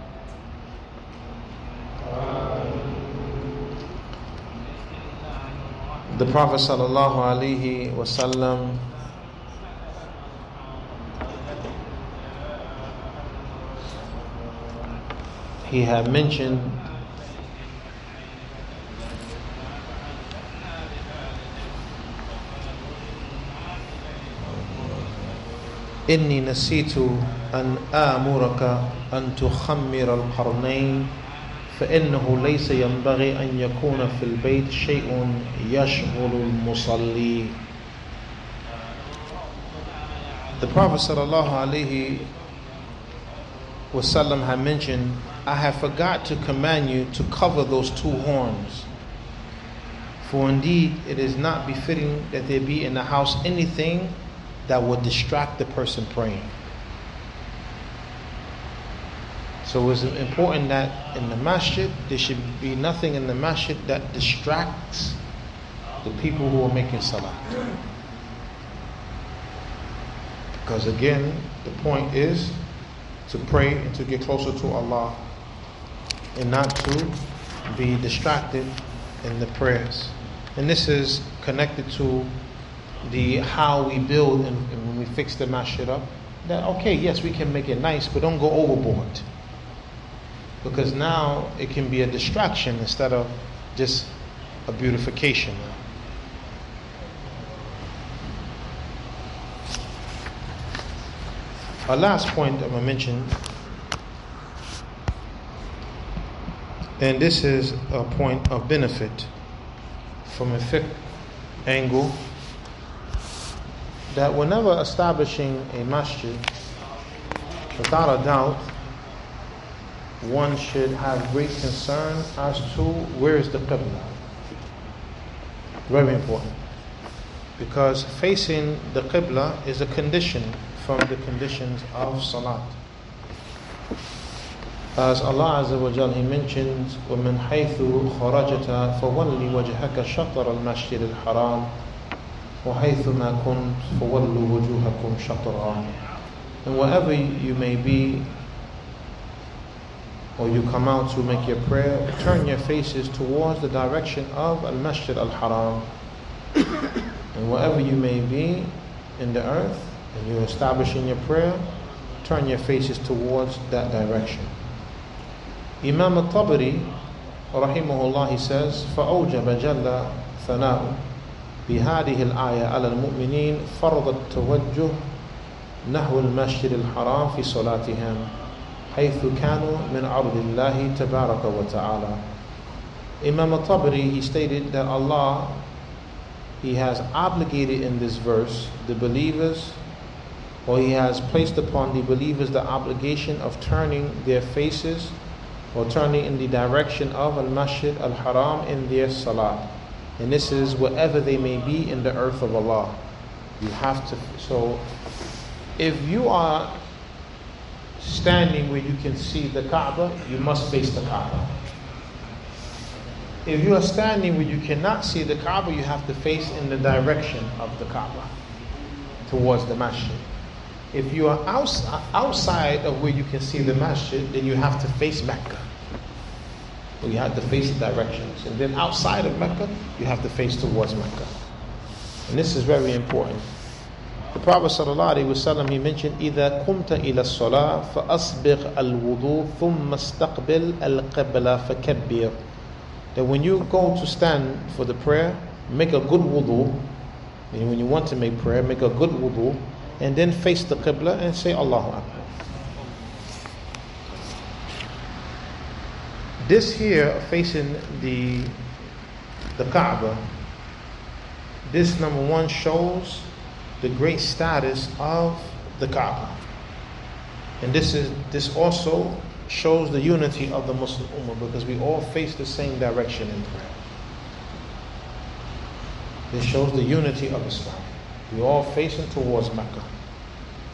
The Prophet sallallahu alaihi wasallam he had mentioned إني نسيت أن آمرك أن تخمر القرنين فإنه ليس ينبغي أن يكون في البيت شيء يشغل المصلي The Prophet sallallahu alaihi wasallam had mentioned, I have forgot to command you to cover those two horns. For indeed it is not befitting that there be in the house anything that would distract the person praying. So it's important that in the masjid, there should be nothing in the masjid that distracts the people who are making salah. Because again, the point is to pray and to get closer to Allah and not to be distracted in the prayers. And this is connected to the how we build and, and when we fix the masjid up. That okay, yes, we can make it nice, but don't go overboard because now it can be a distraction instead of just a beautification. Our last point I'm going to mention, and this is a point of benefit from a fiqh angle, that whenever establishing a masjid, without a doubt, one should have great concern as to where is the Qibla. Very important. Because facing the Qibla is a condition from the conditions of Salat. As Allah Azza wa Jal, He mentions, وَمِنْ حَيْثُ خَرَجَتَ فَوَلِّ وَجْهَكَ شَطْرَ الْمَسْجِدِ الْحَرَامِ وَحَيْثُ مَا كُنْتَ فَوَلُّوا وُجُوهَكُمْ شَطْرًا And wherever you may be, or you come out to make your prayer, turn your faces towards the direction of Al Masjid Al Haram. and wherever you may be in the earth, and you're establishing your prayer, turn your faces towards that direction. Imam al Tabari, rahimahullah, he says, فَأَوْجَبَ جَلَّ ثَنَاءُ بهذه الآية على المؤمنين فرض التوجه نحو المسجد الحرام في صلاتهم حيث كانوا من عرض الله تبارك وتعالى Imam al-Tabari, he stated that Allah He has obligated in this verse the believers, or He has placed upon the believers the obligation of turning their faces or turning in the direction of Al Masjid Al Haram in their salah. And this is wherever they may be in the earth of Allah. You have to, so if you are standing where you can see the Kaaba, you must face the Kaaba. If you are standing where you cannot see the Kaaba, you have to face in the direction of the Kaaba, towards the masjid. If you are outside of where you can see the masjid, then you have to face Mecca. Well, you have to face the directions. And then outside of Mecca, you have to face towards Mecca. And this is very important. The Prophet ﷺ, he mentioned, إِذَا كُمْتَ إِلَى الصَّلَاةِ فَأَصْبِغْ الْوُضُوء ثُمَّ اسْتَقْبِلْ الْقِبْلَ فَكَبِّرْ That when you go to stand for the prayer, make a good wudu. And when you want to make prayer, make a good wudu. and then face the Qibla and say Allahu Akbar. This here facing the the Kaaba, this number one shows the great status of the Kaaba. And this is this also shows the unity of the Muslim Ummah because we all face the same direction in prayer. This shows the unity of Islam. We all facing towards Mecca.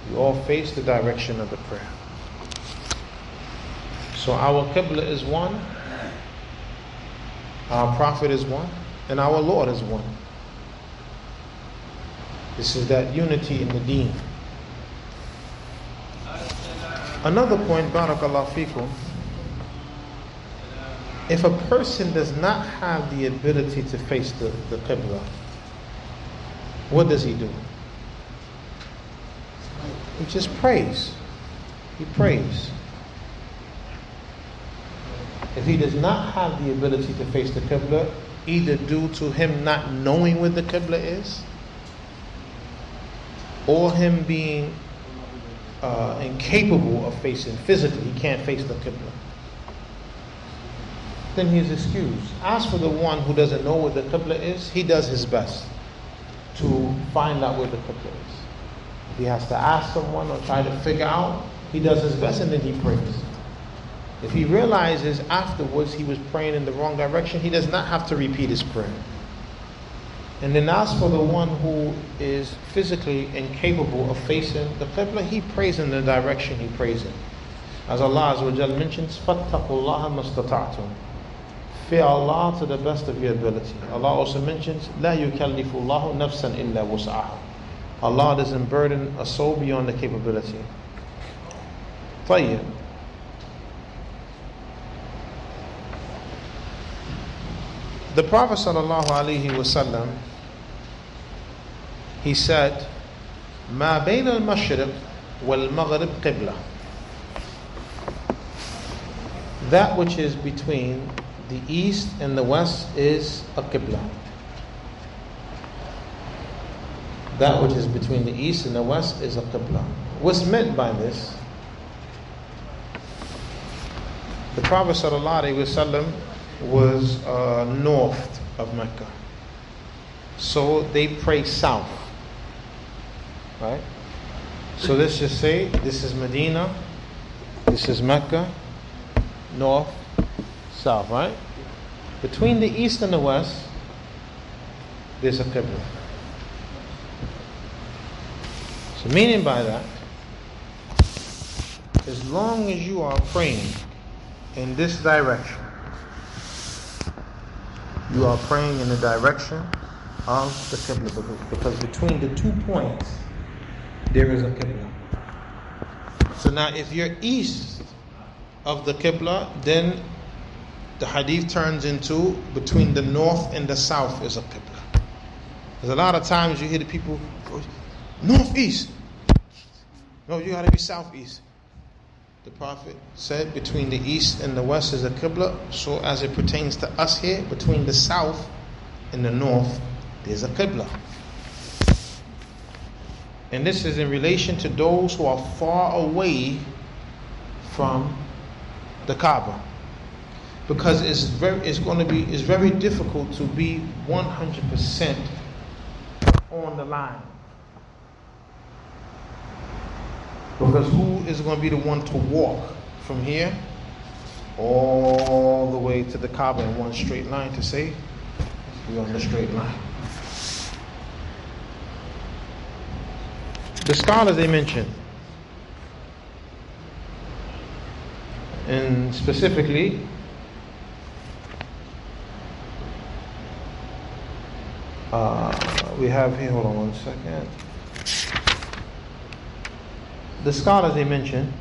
We all face the direction of the prayer. So our Qibla is one, our Prophet is one, and our Lord is one. This is that unity in the deen. Another point, barakallah fikum, if a person does not have the ability to face the, the Qibla, what does he do? He just prays. He prays. If he does not have the ability to face the Qibla, either due to him not knowing where the Qibla is, or him being uh, incapable of facing physically, he can't face the Qibla, then he is excused. As for the one who doesn't know where the Qibla is, he does his best to find out where the Qibla is. If he has to ask someone or try to figure out, he does his best and then he prays. If he realizes afterwards he was praying in the wrong direction, he does not have to repeat his prayer. And then as for the one who is physically incapable of facing the Qibla, he prays in the direction he prays in. As Allah Azza mentions, فَاتَّقُوا اللَّهَ مَسْتَطَعْتُمْ Fear Allah to the best of your ability. Allah also mentions, لَا يُكَلِّفُ اللَّهُ نَفْسًا إِلَّا وُسْعَهَا Allah doesn't burden a soul beyond the capability. طيب The Prophet sallallahu alaihi wasallam he said, ما بين المشرق والمغرب قبلة. That which is between the east and the west is a qibla. That which is between the east and the west is a qibla. What's meant by this? The Prophet ﷺ was uh, north of Mecca. So they pray south. Right? So let's just say this is Medina, this is Mecca, north, south, right? Between the east and the west, there's a Qibla. So, meaning by that, as long as you are praying in this direction, you are praying in the direction of the Qibla because between the two points there is a Qibla. So now if you're east of the Qibla, then the hadith turns into between the north and the south is a Qibla. There's a lot of times you hear the people, northeast. No, you gotta be southeast. The Prophet said between the east and the west is a Qibla. So as it pertains to us here, between the south and the north, there's a Qibla. And this is in relation to those who are far away from the Kaaba. Because it's very it's going to be it's very difficult to be 100% on the line. Because who is going to be the one to walk from here all the way to the Kaaba in one straight line to say, we're on the straight line? The scholars they mentioned, and specifically, uh, we have here, hold on one second. The scholars they mentioned,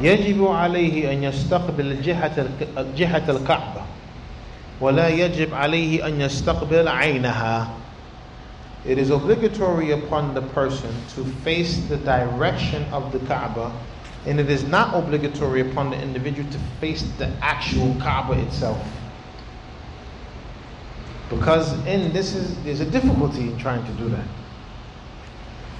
يجب عليه أن يستقبل جهة جهة الكعبة ولا يجب عليه أن يستقبل عينها it is obligatory upon the person to face the direction of the Kaaba, and it is not obligatory upon the individual to face the actual Kaaba itself. Because in this is there's a difficulty in trying to do that.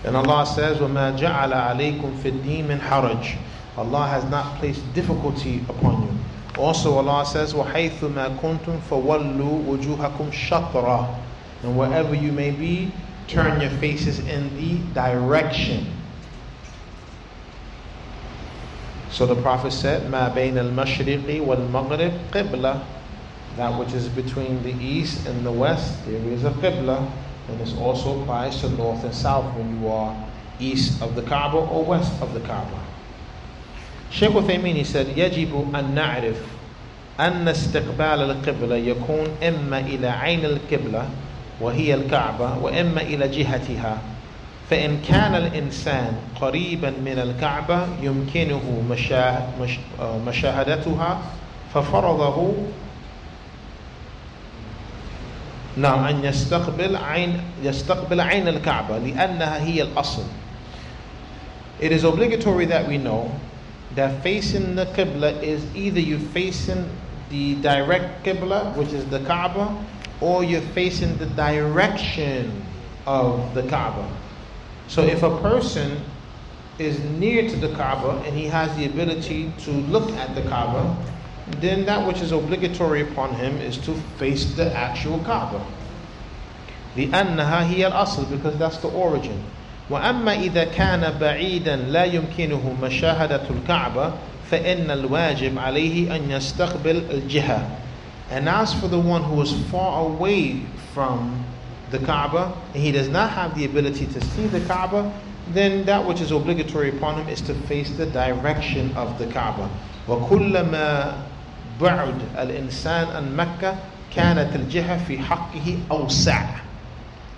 And Allah says, وَمَا جَعَلَ عَلَيْكُمْ فِي الدِّينِ مِنْ حَرَجٍ Allah has not placed difficulty upon you. Also Allah says, وَحَيْثُ مَا كُنْتُمْ فَوَلُّوا وُجُوهَكُمْ شَطْرًا and wherever you may be, turn your faces in the direction. So the Prophet said, "Ma bain al-mashriqi wal-maghrib qibla." That which is between the east and the west, there is a qibla, and this also applies to north and south when you are east of the Kaaba or west of the Kaaba. Sheikh Uthaymeen he said, "يجب أن نعرف أن استقبال القبلة يكون إما إلى عين القبلة وهي الكعبة وإما إلى جهتها فإن كان الإنسان قريبا من الكعبة يمكنه مشاهدتها ففرضه نعم أن يستقبل عين يستقبل عين الكعبة لأنها هي الأصل. It is obligatory that we know that facing the Qibla is either you facing the direct Qibla, which is the Kaaba, or you're facing the direction of the Kaaba. So if a person is near to the Kaaba and he has the ability to look at the Kaaba, then that which is obligatory upon him is to face the actual Kaaba. لأنها هي الأصل because that's the origin. وأما إذا كان بعيدا لا يمكنه مشاهدة الكعبة فإن الواجب عليه أن يستقبل الجهة and as for the one who is far away from the Kaaba and he does not have the ability to see the Kaaba, then that which is obligatory upon him is to face the direction of the Kaaba. وكلما بعد الإنسان عن مكة كانت الجهة في حقه أوسع.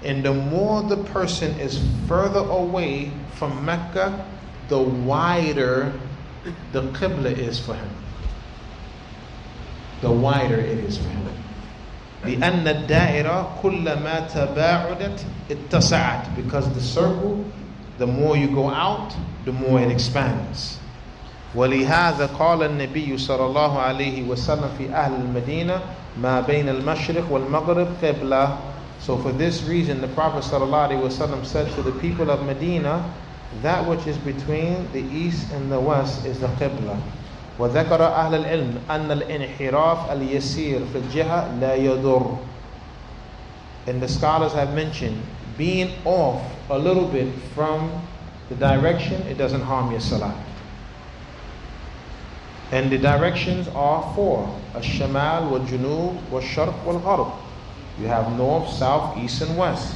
And the more the person is further away from Mecca, the wider the Qibla is for him the wider it is for him. لأن الدائرة كلما تباعدت اتسعت because the circle the more you go out the more it expands ولهذا قال النبي صلى الله عليه وسلم في أهل المدينة ما بين المشرق والمغرب قبلة So for this reason the Prophet صلى الله عليه وسلم said to the people of Medina that which is between the east and the west is the Qibla وذكر أهل العلم أن الانحراف اليسير في الجهة لا يضر and the scholars have mentioned being off a little bit from the direction it doesn't harm your salah And the directions are four الشمال والجنوب والشرق والغرب. You have north south east and west.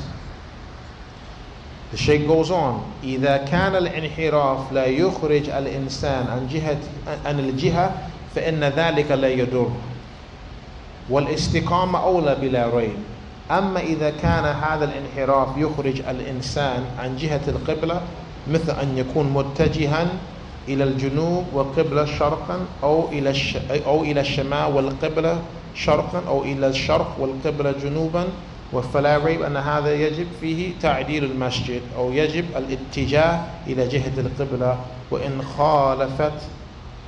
The Shaykh goes on إذا كان الانحراف لا يخرج الإنسان عن جهة عن الجهة فإن ذلك لا يضر. والاستقامة أولى بلا ريب. أما إذا كان هذا الانحراف يخرج الإنسان عن جهة القبلة مثل أن يكون متجها إلى الجنوب والقبلة شرقا أو إلى الش... أو إلى الشمال والقبلة شرقا أو إلى الشرق والقبلة جنوبا. فلا ريب أن هذا يجب فيه تعديل المسجد أو يجب الاتجاه إلى جهة القبلة. وإن خالفت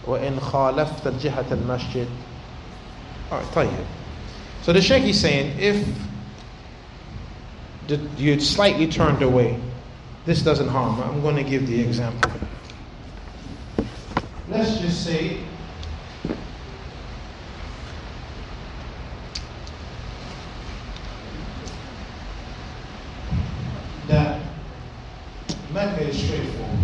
وإن خالفت جهة المسجد. طيب. So the Sheikh is saying if you're slightly turned away this doesn't harm. I'm going to give the example. let's just say that Mecca is straightforward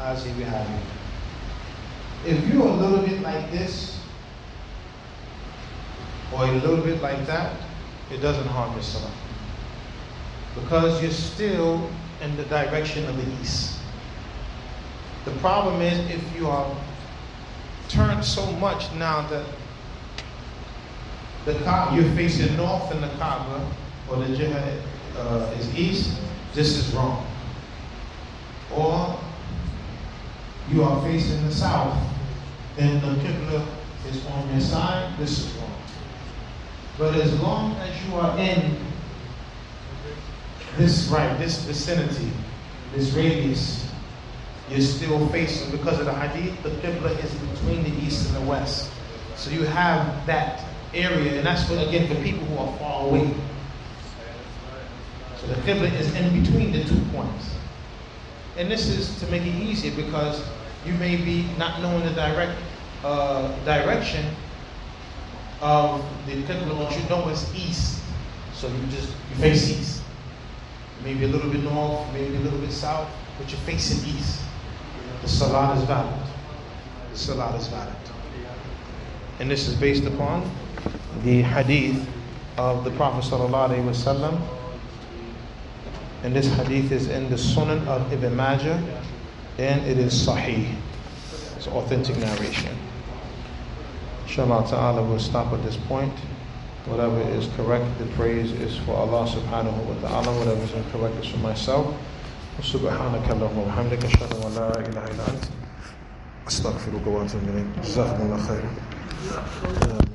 as he have it. If you're a little bit like this or a little bit like that, it doesn't harm yourself because you're still in the direction of the east. The problem is if you are turned so much now that the Kaaba, you're facing north in the Kaaba, or the jihad uh, is east, this is wrong. Or you are facing the south, and the Qibla is on your side, this is wrong. But as long as you are in this right, this vicinity, this radius, you're still facing, because of the hadith, the Qibla is between the east and the west. So you have that area, and that's for, again for people who are far away. So the Qibla is in between the two points. And this is to make it easier because you may be not knowing the direct uh, direction of the Qibla, but you know it's east. So you just you face east. Maybe a little bit north, maybe a little bit south, but you're facing east. The salat is valid. The salat is valid. And this is based upon the hadith of the Prophet ﷺ. And this hadith is in the Sunan of Ibn Majah and it is Sahih. It's authentic narration. Inshallah ta'ala will stop at this point. Whatever is correct, the praise is for Allah subhanahu wa ta'ala. Whatever is incorrect is for myself. سبحانك اللهم وبحمدك أشهد أن لا إله إلا أنت أستغفرك وأتوب إليك. جزاكم الله خيرا.